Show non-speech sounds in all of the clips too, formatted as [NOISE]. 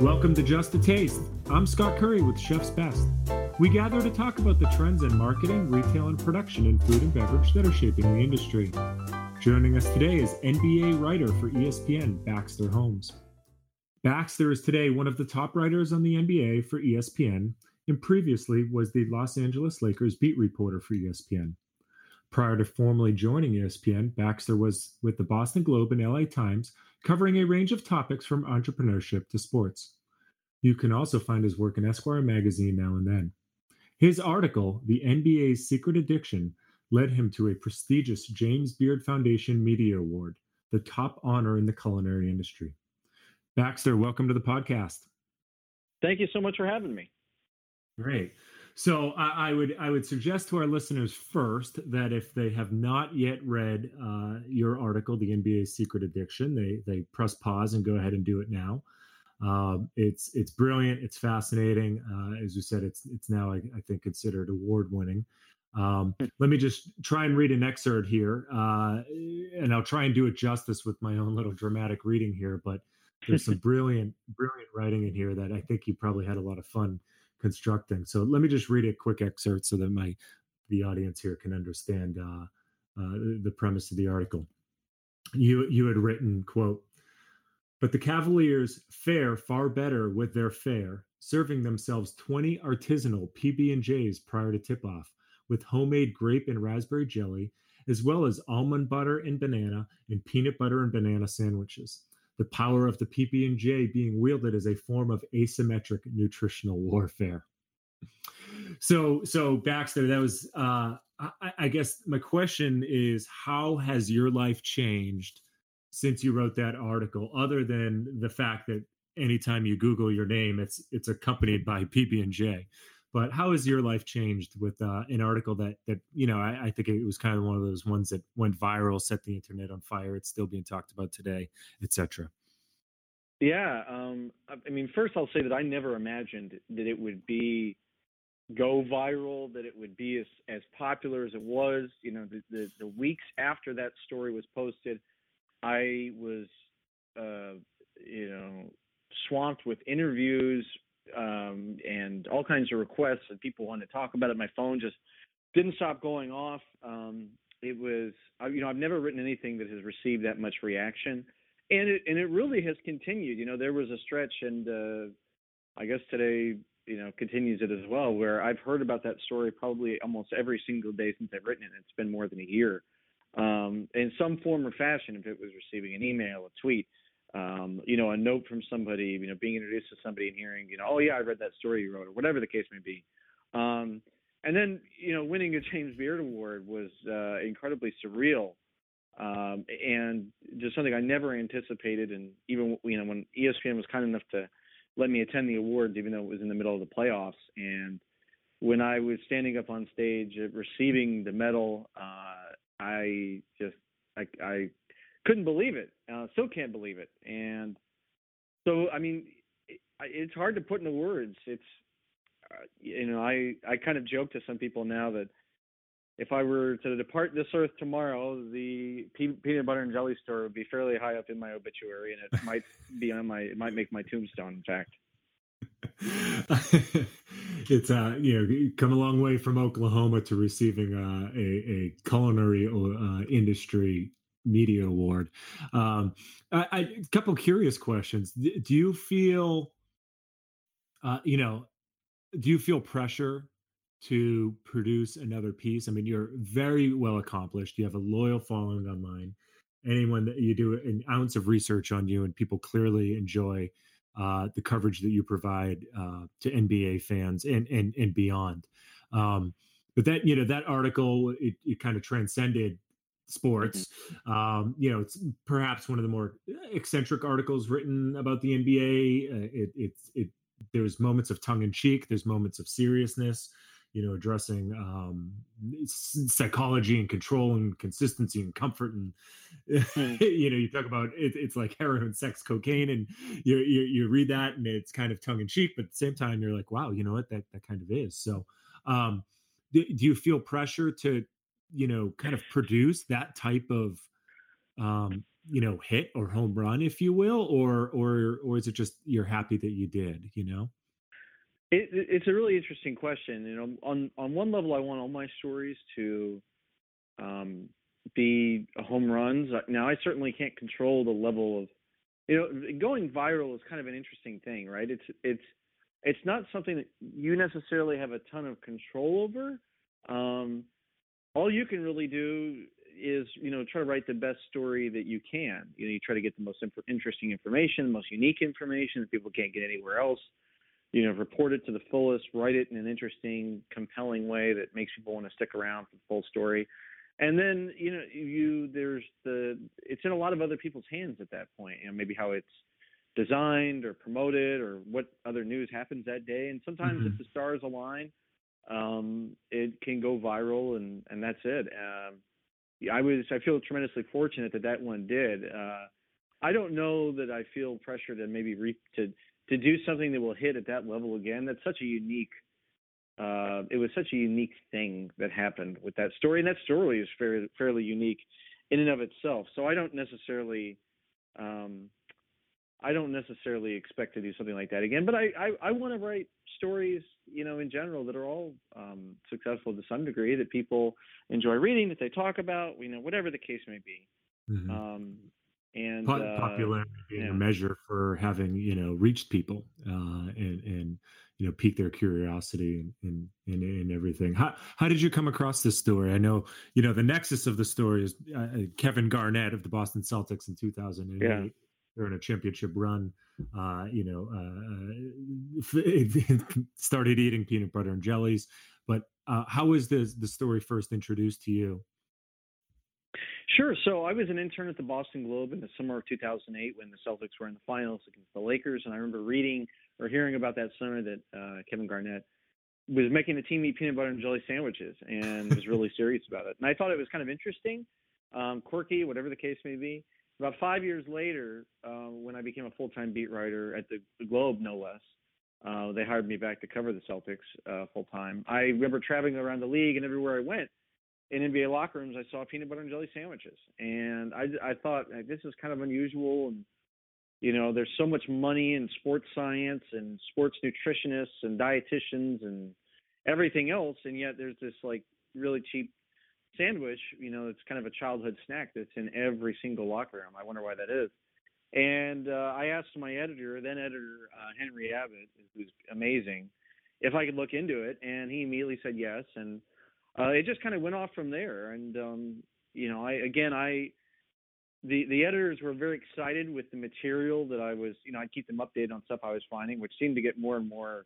Welcome to Just a Taste. I'm Scott Curry with Chef's Best. We gather to talk about the trends in marketing, retail, and production in food and beverage that are shaping the industry. Joining us today is NBA writer for ESPN, Baxter Holmes. Baxter is today one of the top writers on the NBA for ESPN and previously was the Los Angeles Lakers beat reporter for ESPN. Prior to formally joining ESPN, Baxter was with the Boston Globe and LA Times, covering a range of topics from entrepreneurship to sports. You can also find his work in Esquire magazine now and then. His article, The NBA's Secret Addiction, led him to a prestigious James Beard Foundation Media Award, the top honor in the culinary industry. Baxter, welcome to the podcast. Thank you so much for having me. Great. So I, I, would I would suggest to our listeners first that if they have not yet read uh, your article, "The NBA's Secret Addiction," they they press pause and go ahead and do it now. Um, it's it's brilliant. It's fascinating. Uh, as you said, it's it's now I, I think considered award winning. Um, hmm. let me just try and read an excerpt here, uh, and I'll try and do it justice with my own little dramatic reading here. But there's some [LAUGHS] brilliant brilliant writing in here that I think you probably had a lot of fun constructing. So let me just read a quick excerpt so that my the audience here can understand uh, uh, the premise of the article. You you had written quote, but the Cavaliers fare far better with their fare, serving themselves 20 artisanal PB and J's prior to tip off, with homemade grape and raspberry jelly, as well as almond butter and banana and peanut butter and banana sandwiches the power of the PB&J being wielded as a form of asymmetric nutritional warfare. So, so Baxter, that was, uh, I, I guess my question is, how has your life changed since you wrote that article? Other than the fact that anytime you Google your name, it's it's accompanied by [LAUGHS] PB and J. But how has your life changed with uh, an article that that you know I, I, think it was kind of one of those ones that went viral, set the internet on fire. It's still being talked about today, etc. Yeah, um, I mean, first I'll say that I never imagined that it would be go viral, that it would be as as popular as it was. You know, the the, the weeks after that story was posted, I was, uh, you know, swamped with interviews, um, and all kinds of requests and people wanted to talk about it. My phone just didn't stop going off. Um, it was, you know, I've never written anything that has received that much reaction, and it and it really has continued. You know, there was a stretch, and uh, I guess today, you know, continues it as well, where I've heard about that story probably almost every single day since I've written it. It's been more than a year, um, in some form or fashion. If it was receiving an email, a tweet um, you know, a note from somebody, you know, being introduced to somebody and hearing, you know, oh yeah, I read that story you wrote, or whatever the case may be. Um, and then, you know, winning a James Beard Award was uh, incredibly surreal, um, and just something I never anticipated. And even, you know, when ESPN was kind enough to let me attend the awards, even though it was in the middle of the playoffs, and when I was standing up on stage receiving the medal, uh, I just, I, I couldn't believe it. Uh, still can't believe it. And so, I mean, it, it's hard to put into words. It's, uh, you know, I I kind of joke to some people now that if I were to depart this earth tomorrow, the peanut butter and jelly store would be fairly high up in my obituary, and it [LAUGHS] might be on my it might make my tombstone. In fact. [LAUGHS] it's uh you know come a long way from Oklahoma to receiving uh, a a culinary uh, industry media award. Um, I, I, a couple curious questions. Do you feel, uh, you know, do you feel pressure to produce another piece? I mean, you're very well accomplished. You have a loyal following online. Anyone that you do an ounce of research on you, and people clearly enjoy uh, the coverage that you provide uh, to NBA fans and and and beyond. Um, but that you know that article it, it kind of transcended sports. Mm-hmm. Um, you know, it's perhaps one of the more eccentric articles written about the NBA. Uh, it, it's it there's moments of tongue in cheek. There's moments of seriousness. You know, addressing um, psychology and control and consistency and comfort and [LAUGHS] mm. you know, you talk about it, it's like heroin, sex, cocaine, and you, you you read that and it's kind of tongue in cheek, but at the same time, you're like, wow, you know what, that that kind of is. So, um, do, do you feel pressure to you know kind of produce that type of um you know hit or home run, if you will, or or or is it just you're happy that you did? You know. It, it's a really interesting question. You know, on on one level, I want all my stories to um, be home runs. Now, I certainly can't control the level of, you know, going viral is kind of an interesting thing, right? It's it's it's not something that you necessarily have a ton of control over. Um, all you can really do is, you know, try to write the best story that you can. You know, you try to get the most interesting information, the most unique information that people can't get anywhere else. You know, report it to the fullest, write it in an interesting, compelling way that makes people want to stick around for the full story. And then you know you there's the it's in a lot of other people's hands at that point you know maybe how it's designed or promoted or what other news happens that day. And sometimes mm-hmm. if the stars align um, it can go viral and and that's it. Um, i was i feel tremendously fortunate that that one did. Uh, i don't know that i feel pressure to maybe re- to to do something that will hit at that level again that's such a unique uh, it was such a unique thing that happened with that story, and that story is fairly fairly unique in and of itself. So I don't necessarily, um, I don't necessarily expect to do something like that again. But I I, I want to write stories, you know, in general that are all um, successful to some degree that people enjoy reading, that they talk about, you know, whatever the case may be. Mm-hmm. Um, and popularity uh, being yeah. a measure for having you know reached people uh, and and you know pique their curiosity and, and and everything how how did you come across this story i know you know the nexus of the story is uh, uh kevin garnett of the boston celtics in 2008 yeah. during a championship run uh, you know uh, uh [LAUGHS] started eating peanut butter and jellies but uh, how was the the story first introduced to you Sure. So I was an intern at the Boston Globe in the summer of 2008 when the Celtics were in the finals against the Lakers, and I remember reading or hearing about that summer that uh, Kevin Garnett was making the team eat peanut butter and jelly sandwiches and was really [LAUGHS] serious about it. And I thought it was kind of interesting, um, quirky, whatever the case may be. About five years later, uh, when I became a full-time beat writer at the, Globe, no less, uh, they hired me back to cover the Celtics uh, full time. I remember traveling around the league, and everywhere I went in NBA locker rooms, I saw peanut butter and jelly sandwiches, and I, I thought this is kind of unusual and you know, there's so much money in sports science and sports nutritionists and dietitians and everything else, and yet there's this like really cheap sandwich. You know, it's kind of a childhood snack that's in every single locker room. I wonder why that is. And uh, I asked my editor, then editor uh, Henry Abbott, who's amazing, if I could look into it, and he immediately said yes. And uh, it just kind of went off from there. And um, you know, I again, I the the editors were very excited with the material that I was, you know, I'd keep them updated on stuff I was finding, which seemed to get more and more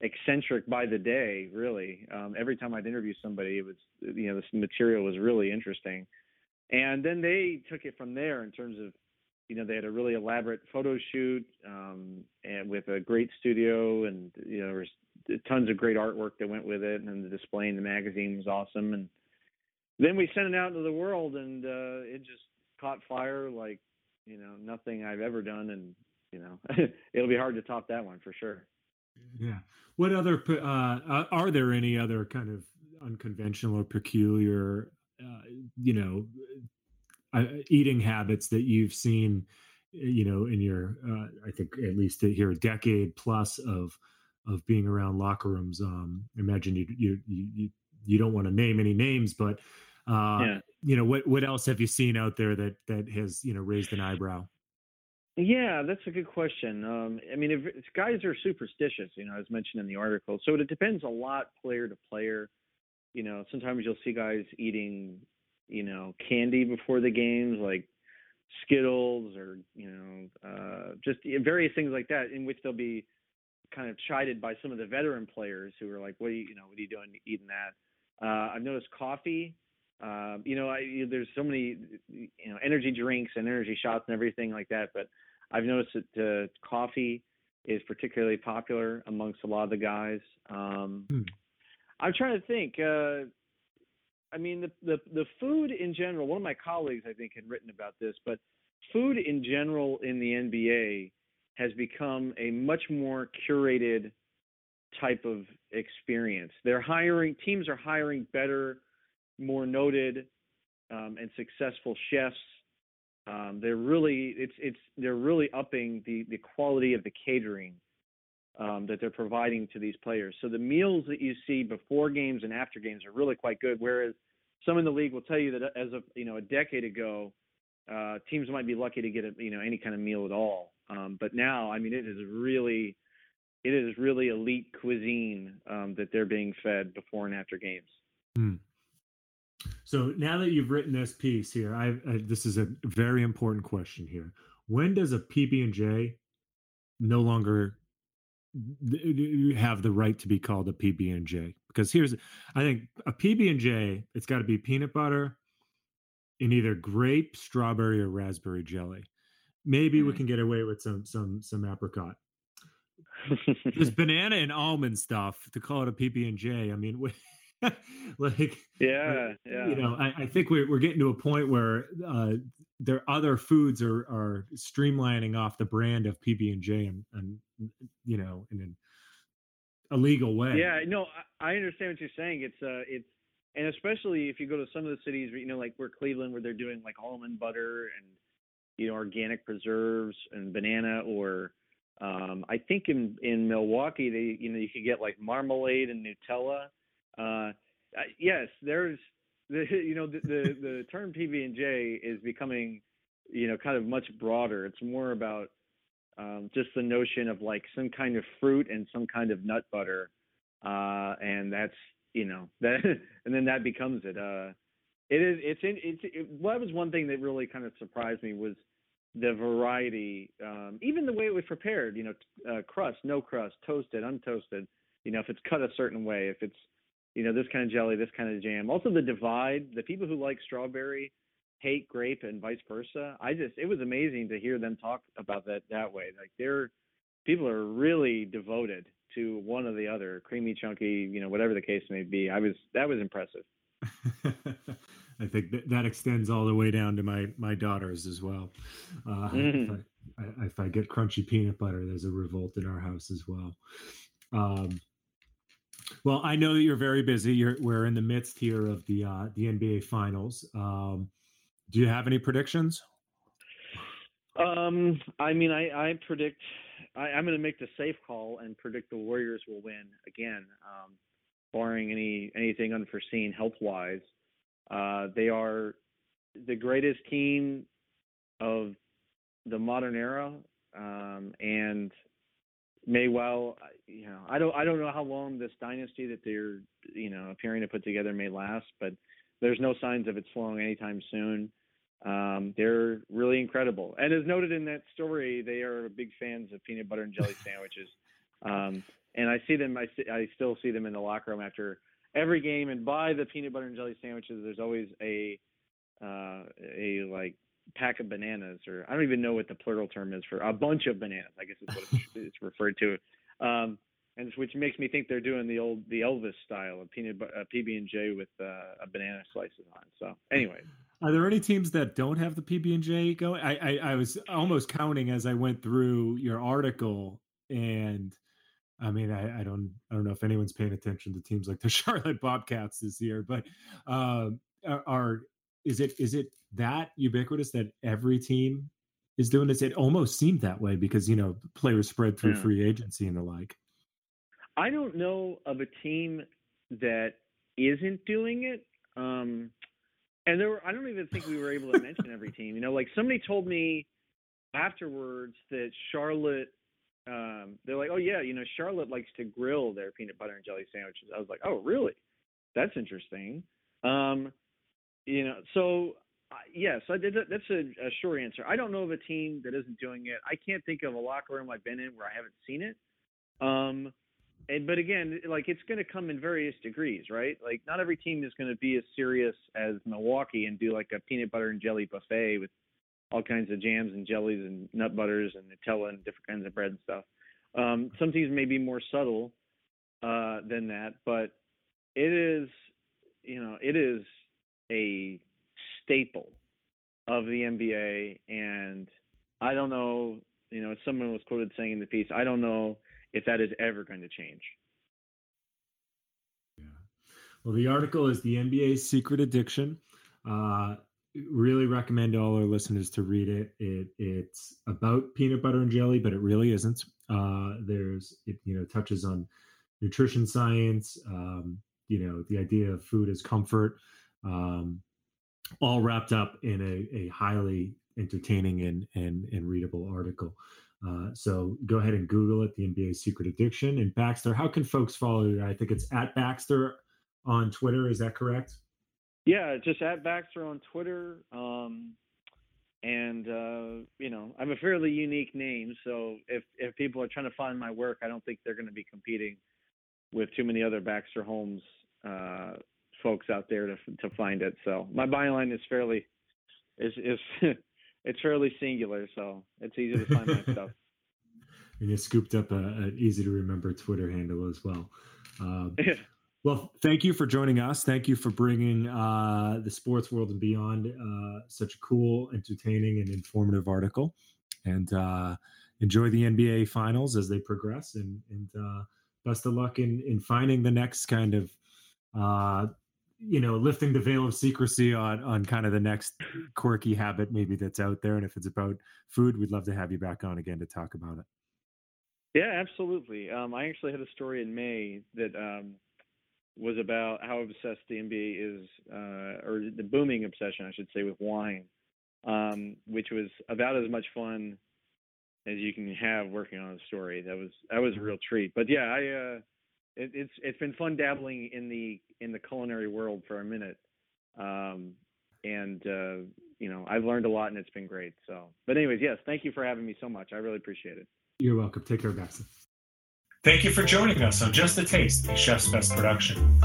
eccentric by the day. Really, um, every time I'd interview somebody, it was, you know, this material was really interesting. And then they took it from there in terms of, you know, they had a really elaborate photo shoot um, and with a great studio, and you know, there was tons of great artwork that went with it, and the display in the magazine was awesome. And then we sent it out into the world, and uh, it just caught fire like you know nothing I've ever done, and you know [LAUGHS] it'll be hard to top that one for sure. Yeah. What other uh, are there any other kind of unconventional or peculiar, uh, you know, uh, eating habits that you've seen, you know, in your uh, I think at least here a decade plus of of being around locker rooms. Um, imagine you you you you don't want to name any names, but uh, yeah. You know, what what else have you seen out there that that has you know raised an eyebrow? Yeah, that's a good question. Um, I mean, if, if guys are superstitious, you know, as mentioned in the article, so it depends a lot player to player. You know, sometimes you'll see guys eating, you know, candy before the games, like Skittles or you know, uh, just various things like that, in which they'll be kind of chided by some of the veteran players who are like, "What are you, you know, what are you doing eating that?" Uh, I've noticed coffee um, you know, I, there's so many, you know, energy drinks and energy shots and everything like that. But I've noticed that uh, coffee is particularly popular amongst a lot of the guys. Um, hmm. I'm trying to think. Uh, I mean, the, the the food in general. One of my colleagues, I think, had written about this, but food in general in the NBA has become a much more curated type of experience. They're hiring teams are hiring better more noted um, and successful chefs Um, they're really it's it's they're really upping the the quality of the catering um, that they're providing to these players. So the meals that you see before games and after games are really quite good. Whereas some in the league will tell you that as of you know a decade ago, uh, teams might be lucky to get a, you know any kind of meal at all. Um, but now, I mean, it is really it is really elite cuisine um, that they're being fed before and after games. Hmm. So now that you've written this piece here, I, I this is a very important question here. When does a PB and J no longer have the right to be called a PB and J? Because here's, I think a PB and J, it's got to be peanut butter in either grape, strawberry, or raspberry jelly. Maybe mm. we can get away with some some some apricot. There's [LAUGHS] banana and almond stuff to call it a PB and J. I mean. [LAUGHS] like yeah, yeah. You know, I, I think we're we're getting to a point where uh, there other foods are are streamlining off the brand of PB and J and you know in an illegal way. Yeah, no, I, I understand what you're saying. It's uh, it's and especially if you go to some of the cities, you know, like where Cleveland, where they're doing like almond butter and you know organic preserves and banana, or um, I think in in Milwaukee, they you know you could get like marmalade and Nutella uh, yes, there's [LAUGHS] the you know the the, the term PB and J is becoming you know kind of much broader. It's more about um, just the notion of like some kind of fruit and some kind of nut butter, uh, and that's you know [LAUGHS] that and then that becomes it. Uh, it is it's in it's it, well, that was one thing that really kind of surprised me was the variety, um, even the way it was prepared. You know, uh, crust, no crust, toasted, untoasted. You know, if it's cut a certain way, if it's you know, this kind of jelly, this kind of jam. Also, the divide. The people who like strawberry hate grape, and vice versa. I just, it was amazing to hear them talk about that that way. Like they're people are really devoted to one or the other, creamy, chunky, you know, whatever the case may be. I was that was impressive. [LAUGHS] I think that, that extends all the way down to my my daughters as well. Uh, mm. if, I, if I get crunchy peanut butter, there's a revolt in our house as well. Um, well, I know that you're very busy. You're we're in the midst here of the uh, the NBA Finals. Um, do you have any predictions? Um, I mean, I, I predict I, am going to make the safe call and predict the Warriors will win again, um, barring any anything unforeseen health wise. Uh, they are the greatest team of the modern era, um, and may well, you know, I don't I don't know how long this dynasty that they're you know appearing to put together may last, but there's no signs of it slowing anytime soon. Um, they're really incredible, and as noted in that story, they are big fans of peanut butter and jelly [LAUGHS] sandwiches. Um, and I see them, I, see, I still see them in the locker room after every game, and by the peanut butter and jelly sandwiches, there's always a uh, a like pack of bananas, or I don't even know what the plural term is for a bunch of bananas. I guess is what it's, referred to. Um, and which makes me think they're doing the old the Elvis style of peanut uh, PB and J with uh, a banana slices on. So anyway, are there any teams that don't have the PB and J going? I, I, I was almost counting as I went through your article, and I mean I, I don't I don't know if anyone's paying attention to teams like the [LAUGHS] Charlotte Bobcats this year, but um, are is it is it that ubiquitous that every team is doing this? It almost seemed that way because you know players spread through yeah. free agency and the like. I don't know of a team that isn't doing it. Um, and there were, I don't even think we were able to mention every team. You know, like somebody told me afterwards that Charlotte, um, they're like, oh yeah, you know, Charlotte likes to grill their peanut butter and jelly sandwiches. I was like, oh really? That's interesting. Um, you know, so uh, yes, I did. That's a, a short answer. I don't know of a team that isn't doing it. I can't think of a locker room I've been in where I haven't seen it. Um, and but again, like it's going to come in various degrees, right? Like not every team is going to be as serious as Milwaukee and do like a peanut butter and jelly buffet with all kinds of jams and jellies and nut butters and Nutella and different kinds of bread and stuff. Um, some teams may be more subtle uh, than that, but it is, you know, it is a staple of the NBA. And I don't know, you know, someone was quoted saying in the piece, I don't know if that is ever going to change. Yeah. Well, the article is the NBA's secret addiction. Uh, really recommend all our listeners to read it. It it's about peanut butter and jelly, but it really isn't. Uh, there's it you know touches on nutrition science, um, you know the idea of food as comfort, um, all wrapped up in a, a highly entertaining and, and and readable article. Uh, so go ahead and Google it, the NBA Secret Addiction. And Baxter, how can folks follow you? I think it's at Baxter on Twitter. Is that correct? Yeah, just at Baxter on Twitter. Um, and uh, you know, I'm a fairly unique name, so if if people are trying to find my work, I don't think they're going to be competing with too many other Baxter Holmes uh, folks out there to to find it. So my byline is fairly is is [LAUGHS] it's fairly singular, so it's easy to find my [LAUGHS] stuff. And you scooped up a, an easy to remember Twitter handle as well. Um, [LAUGHS] well, thank you for joining us. Thank you for bringing uh, the sports world and beyond uh, such a cool, entertaining, and informative article. And uh, enjoy the NBA finals as they progress. And, and uh, best of luck in, in finding the next kind of uh, you know lifting the veil of secrecy on on kind of the next quirky habit maybe that's out there and if it's about food we'd love to have you back on again to talk about it. Yeah absolutely. Um, i actually had a story in may that um, was about how obsessed the nba is uh, or the booming obsession i should say with wine um, which was about as much fun as you can have working on a story. That was that was a real treat. But yeah i uh, it, it's it's been fun dabbling in the in the culinary world for a minute, um, and uh, you know I've learned a lot and it's been great. So, but anyways, yes, thank you for having me so much. I really appreciate it. You're welcome. Take care, guys. Thank you for joining us on Just a Taste, a Chef's Best production.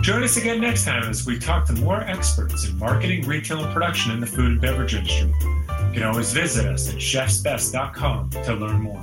Join us again next time as we talk to more experts in marketing, retail, and production in the food and beverage industry. You can always visit us at chefsbest.com to learn more.